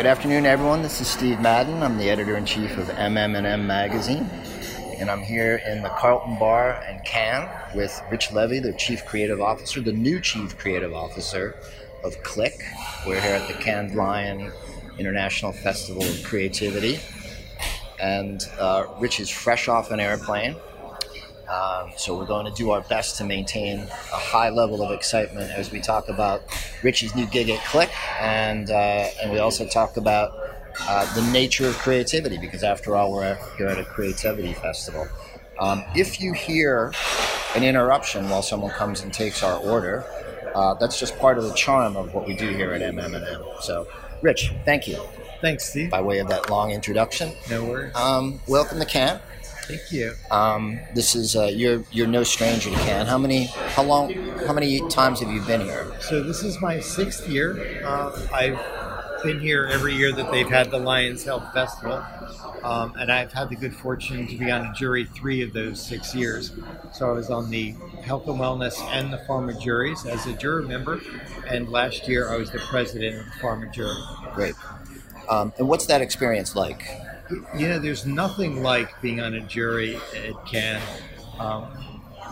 Good afternoon, everyone. This is Steve Madden. I'm the editor in chief of MM&M Magazine, and I'm here in the Carlton Bar in Cannes with Rich Levy, the chief creative officer, the new chief creative officer of Klick. We're here at the Cannes Lion International Festival of Creativity, and uh, Rich is fresh off an airplane. Um, so we're going to do our best to maintain a high level of excitement as we talk about Richie's new gig at Klick, and uh, and we also talk about uh, the nature of creativity because after all we're here at a creativity festival. Um, if you hear an interruption while someone comes and takes our order, uh, that's just part of the charm of what we do here at MM&M. So, Rich, thank you. Thanks, Steve. By way of that long introduction. No worries. Um, welcome to camp. Thank you. Um, this is uh, you're you're no stranger to Cannes. How many how long how many times have you been here? So this is my sixth year. Uh, I've been here every year that they've had the Lions Health Festival, um, and I've had the good fortune to be on a jury three of those six years. So I was on the Health and Wellness and the Pharma juries as a juror member, and last year I was the president of the Pharma jury. Great. Um, and what's that experience like? You know, there's nothing like being on a jury at Cannes. Um,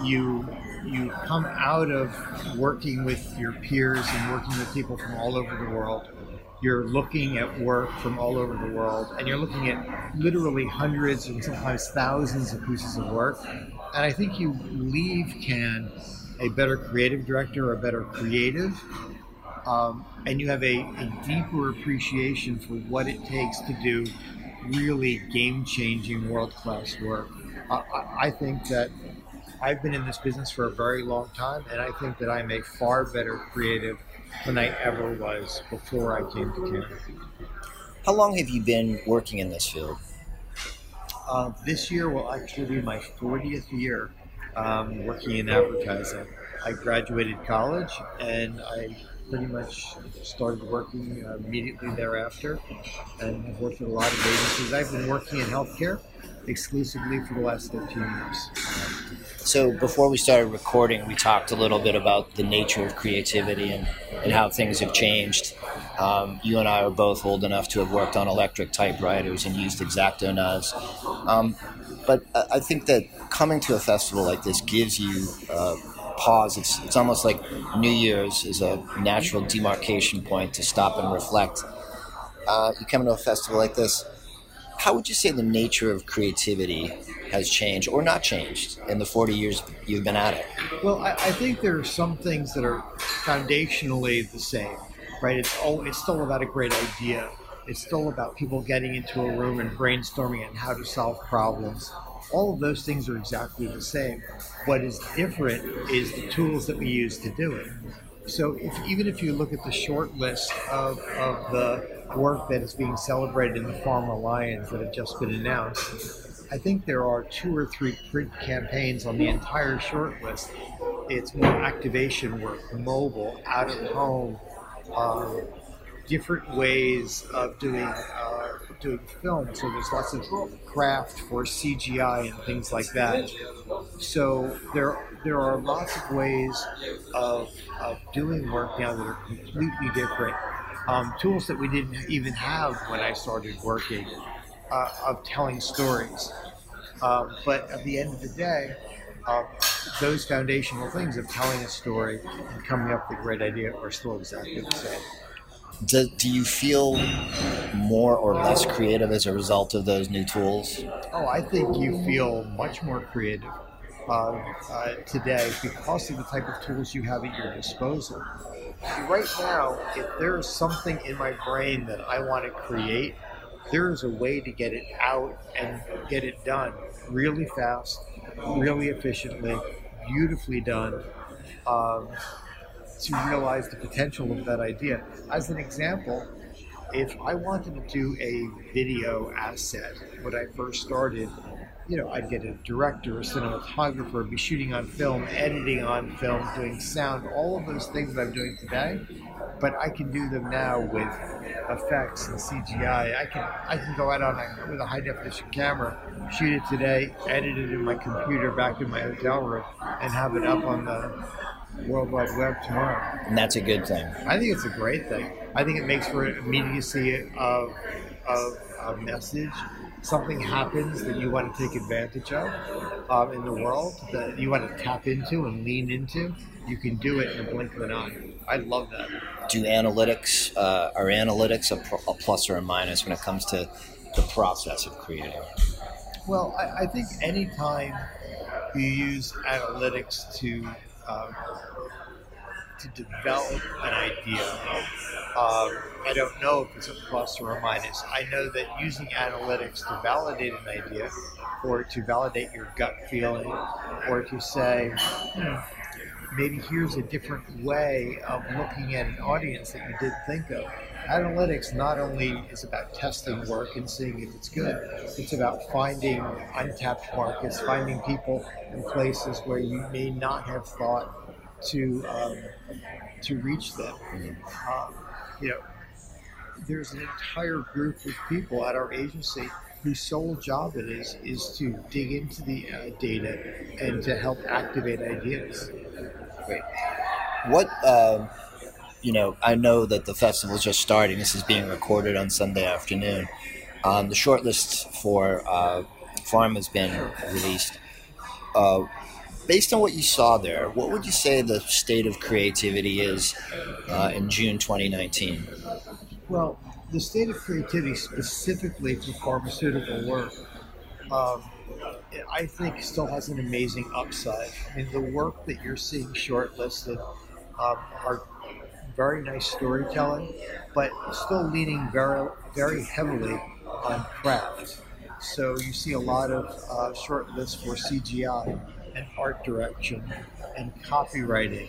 you you come out of working with your peers and working with people from all over the world. You're looking at work from all over the world, and you're looking at literally hundreds and sometimes thousands of pieces of work. And I think you leave Cannes a better creative director, or a better creative, um, and you have a, a deeper appreciation for what it takes to do really game changing, world class work. I, I think that I've been in this business for a very long time, and I think that I'm a far better creative than I ever was before I came to Canada. How long have you been working in this field? Uh, this year will actually be my 40th year um, working in advertising. I graduated college and I pretty much started working uh, immediately thereafter and have worked with a lot of agencies. I've been working in healthcare exclusively for the last 13 years. So before we started recording, we talked a little bit about the nature of creativity and, and how things have changed. Um, you and I are both old enough to have worked on electric typewriters and used X-Acto knives. Um, but I think that coming to a festival like this gives you uh, pause. It's it's almost like New Year's is a natural demarcation point to stop and reflect. Uh, you come to a festival like this. How would you say the nature of creativity has changed or not changed in the 40 years you've been at it? Well, I, I think there are some things that are foundationally the same, right? It's all it's still about a great idea. It's still about people getting into a room and brainstorming and how to solve problems all of those things are exactly the same. What is different is the tools that we use to do it. So if, even if you look at the short list of, of the work that is being celebrated in the Pharma Lions that have just been announced, I think there are two or three print campaigns on the entire short list. It's more activation work, mobile, out of home, um, different ways of doing uh, doing film. So there's lots of craft for CGI and things like that. So there there are lots of ways of, of doing work now that are completely different. Um, tools that we didn't even have when I started working uh, of telling stories. Um, but at the end of the day, uh, those foundational things of telling a story and coming up with a great idea are still exactly the same do, do you feel more or less creative as a result of those new tools? Oh, I think you feel much more creative uh, uh, today because of the type of tools you have at your disposal. Right now, if there is something in my brain that I want to create, there is a way to get it out and get it done really fast, really efficiently, beautifully done. Um, to realize the potential of that idea. As an example, if I wanted to do a video asset when I first started, you know, I'd get a director, a cinematographer, be shooting on film, editing on film, doing sound, all of those things that I'm doing today. But I can do them now with effects and CGI. I can I can go out on a, with a high definition camera, shoot it today, edit it in my computer back in my hotel room, and have it up on the World Wide Web tomorrow. And that's a good thing. I think it's a great thing. I think it makes for immediacy of, of a message. Something happens that you want to take advantage of um, in the world that you want to tap into and lean into. You can do it in a blink of an eye. I love that. Do analytics uh, are analytics a, a plus or a minus when it comes to the process of creating? Well, I, I think anytime you use analytics to um, to develop an idea, um, I don't know if it's a plus or a minus. I know that using analytics to validate an idea, or to validate your gut feeling, or to say, hmm, maybe here's a different way of looking at an audience that you didn't think of. Analytics not only is about testing work and seeing if it's good, it's about finding untapped markets, finding people in places where you may not have thought to um, to reach them. Um, you know, there's an entire group of people at our agency whose sole job it is is to dig into the uh, data and to help activate ideas. Great. What, uh, you know, I know that the festival is just starting. This is being recorded on Sunday afternoon. Um, the shortlist for uh, Farm has been released. Uh, based on what you saw there, what would you say the state of creativity is uh, in June 2019? Well, the state of creativity specifically for pharmaceutical work um, I think still has an amazing upside. I mean, the work that you're seeing shortlisted um, are very nice storytelling, but still leaning very, very heavily on craft. So you see a lot of uh, shortlists for CGI and art direction and copywriting,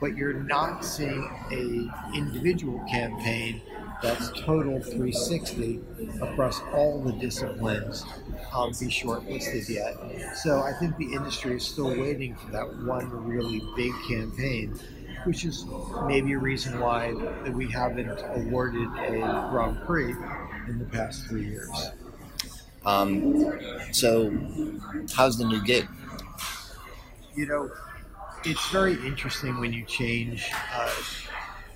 but you're not seeing a individual campaign that's total 360 across all the disciplines um, be shortlisted yet. So I think the industry is still waiting for that one really big campaign, which is maybe a reason why we haven't awarded a Grand Prix in the past three years. Um, so, how's the new gig? You know, it's very interesting when you change uh,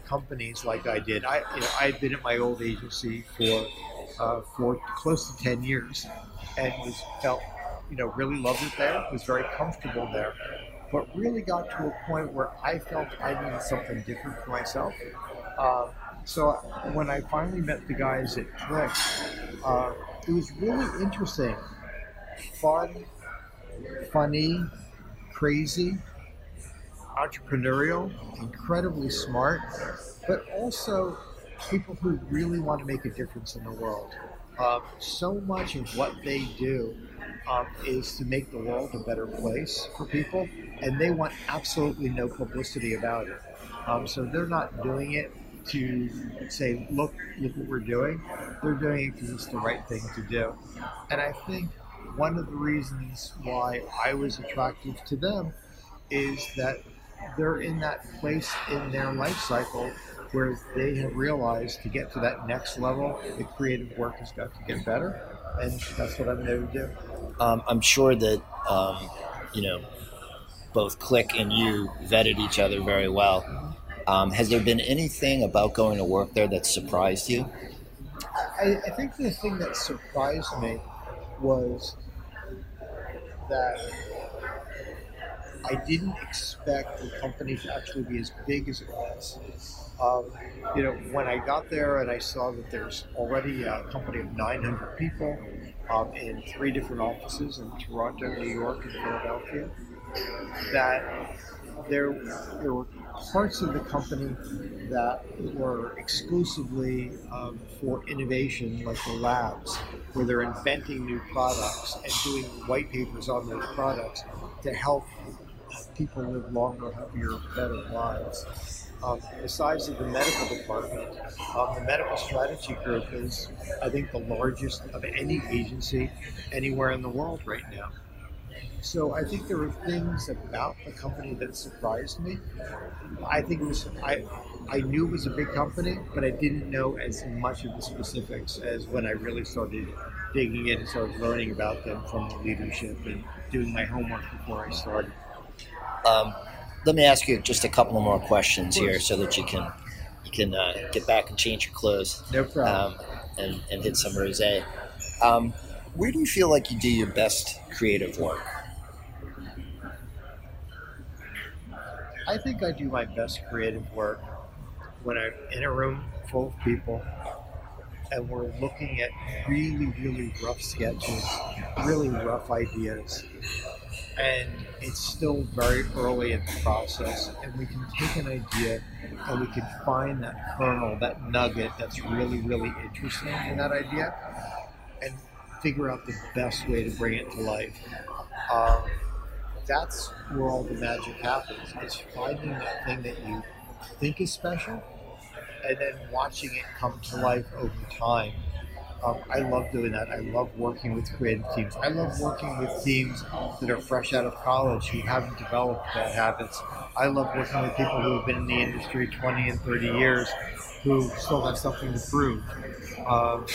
companies like I did. I, you know, I've been at my old agency for uh, for close to ten years, and was felt, you know, really loved it there. Was very comfortable there, but really got to a point where I felt I needed something different for myself. Uh, so when I finally met the guys at Klick, uh, it was really interesting, fun, funny, crazy, entrepreneurial, incredibly smart, but also people who really want to make a difference in the world. Um, so much of what they do um, is to make the world a better place for people, and they want absolutely no publicity about it. Um, so they're not doing it to say, "Look, look what we're doing." They're doing it because it's the right thing to do. And I think one of the reasons why I was attracted to them is that they're in that place in their life cycle where they have realized to get to that next level, the creative work has got to get better, and that's what I'm there to do. Um, I'm sure that um, you know both Klick and you vetted each other very well. Um, has there been anything about going to work there that surprised you? I, I think the thing that surprised me was that I didn't expect the company to actually be as big as it was. Um, you know, when I got there and I saw that there's already a company of 900 people um, in three different offices in Toronto, New York, and Philadelphia, that there, there were parts of the company that were exclusively um, for innovation, like the labs, where they're inventing new products and doing white papers on those products to help people live longer, happier, better lives. Um, of the medical department, um, the medical strategy group is, I think, the largest of any agency anywhere in the world right now. So I think there were things about the company that surprised me. I think it was I I knew it was a big company, but I didn't know as much of the specifics as when I really started digging in and started learning about them from the leadership and doing my homework before I started. Um, let me ask you just a couple of more questions here so that you can you can uh, get back and change your clothes. No problem. Um, and, and hit some rosé. Um, where do you feel like you do your best creative work? I think I do my best creative work when I'm in a room full of people and we're looking at really, really rough sketches, really rough ideas. And it's still very early in the process, and we can take an idea and we can find that kernel, that nugget that's really, really interesting in that idea, and figure out the best way to bring it to life. Um, that's where all the magic happens. Is finding that thing that you think is special, and then watching it come to life over time. Um, I love doing that. I love working with creative teams. I love working with teams that are fresh out of college who haven't developed bad habits. I love working with people who have been in the industry 20 and 30 years who still have something to prove. Um,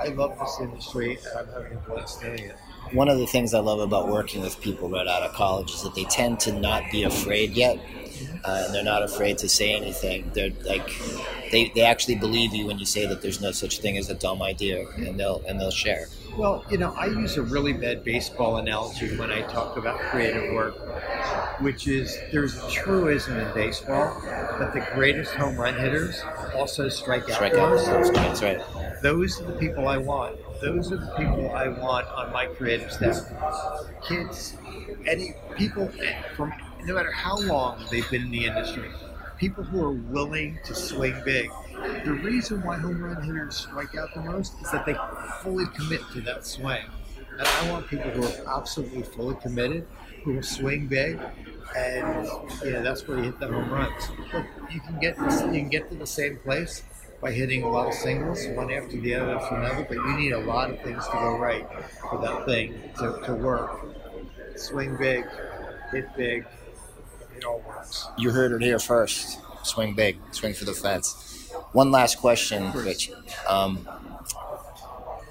I love this industry and I'm having a blast doing it one of the things I love about working with people right out of college is that they tend to not be afraid yet, uh, and they're not afraid to say anything. They're like, they, they actually believe you when you say that there's no such thing as a dumb idea, and they'll and they'll share. Well, you know, I use a really bad baseball analogy when I talk about creative work, which is there's a truism in baseball that the greatest home run hitters also strike out. Strike out. That's right. Those are the people I want those are the people I want on my creative staff. Kids, any people from no matter how long they've been in the industry, people who are willing to swing big. The reason why home run hitters strike out the most is that they fully commit to that swing. And I want people who are absolutely fully committed, will swing big, and know that's where you hit the home runs. Look, you can get you can get to the same place by hitting a lot of singles, one after the other after another, but you need a lot of things to go right for that thing to, to work. Swing big, hit big, it all works. You heard it here first. Swing big, swing for the fence. One last question, Rich. Um,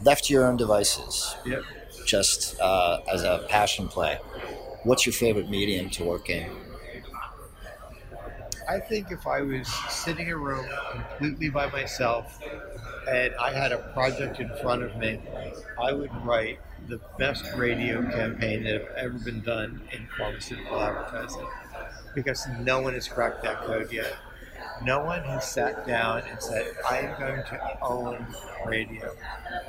left to your own devices, yep. just uh, as a passion play, what's your favorite medium to work in? I think if I was sitting in a room completely by myself and I had a project in front of me, I would write the best radio campaign that have ever been done in pharmaceutical advertising because no one has cracked that code yet. No one has sat down and said, I am going to own radio.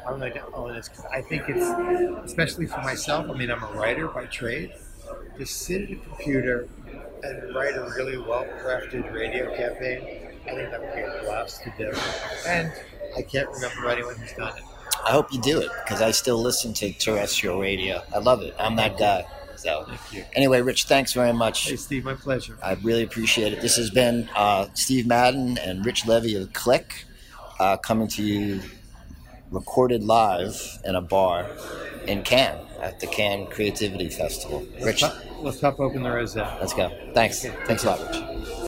I'm going to own this. I think it's, especially for myself, I mean, I'm a writer by trade. To sit at a computer and write a really well crafted radio campaign, I think that would be a blast to do. And I can't remember anyone who's done it. I hope you do it because I still listen to terrestrial radio. I love it. I'm that guy. So, anyway, Rich, thanks very much. Hey, Steve, my pleasure. I really appreciate it. This has been uh, Steve Madden and Rich Levy of Klick uh, coming to you recorded live in a bar in Cannes at the Cannes Creativity Festival. Rich, let's pop, let's pop open the rosette. Let's go. Thanks. Okay. Thanks a lot, Rich.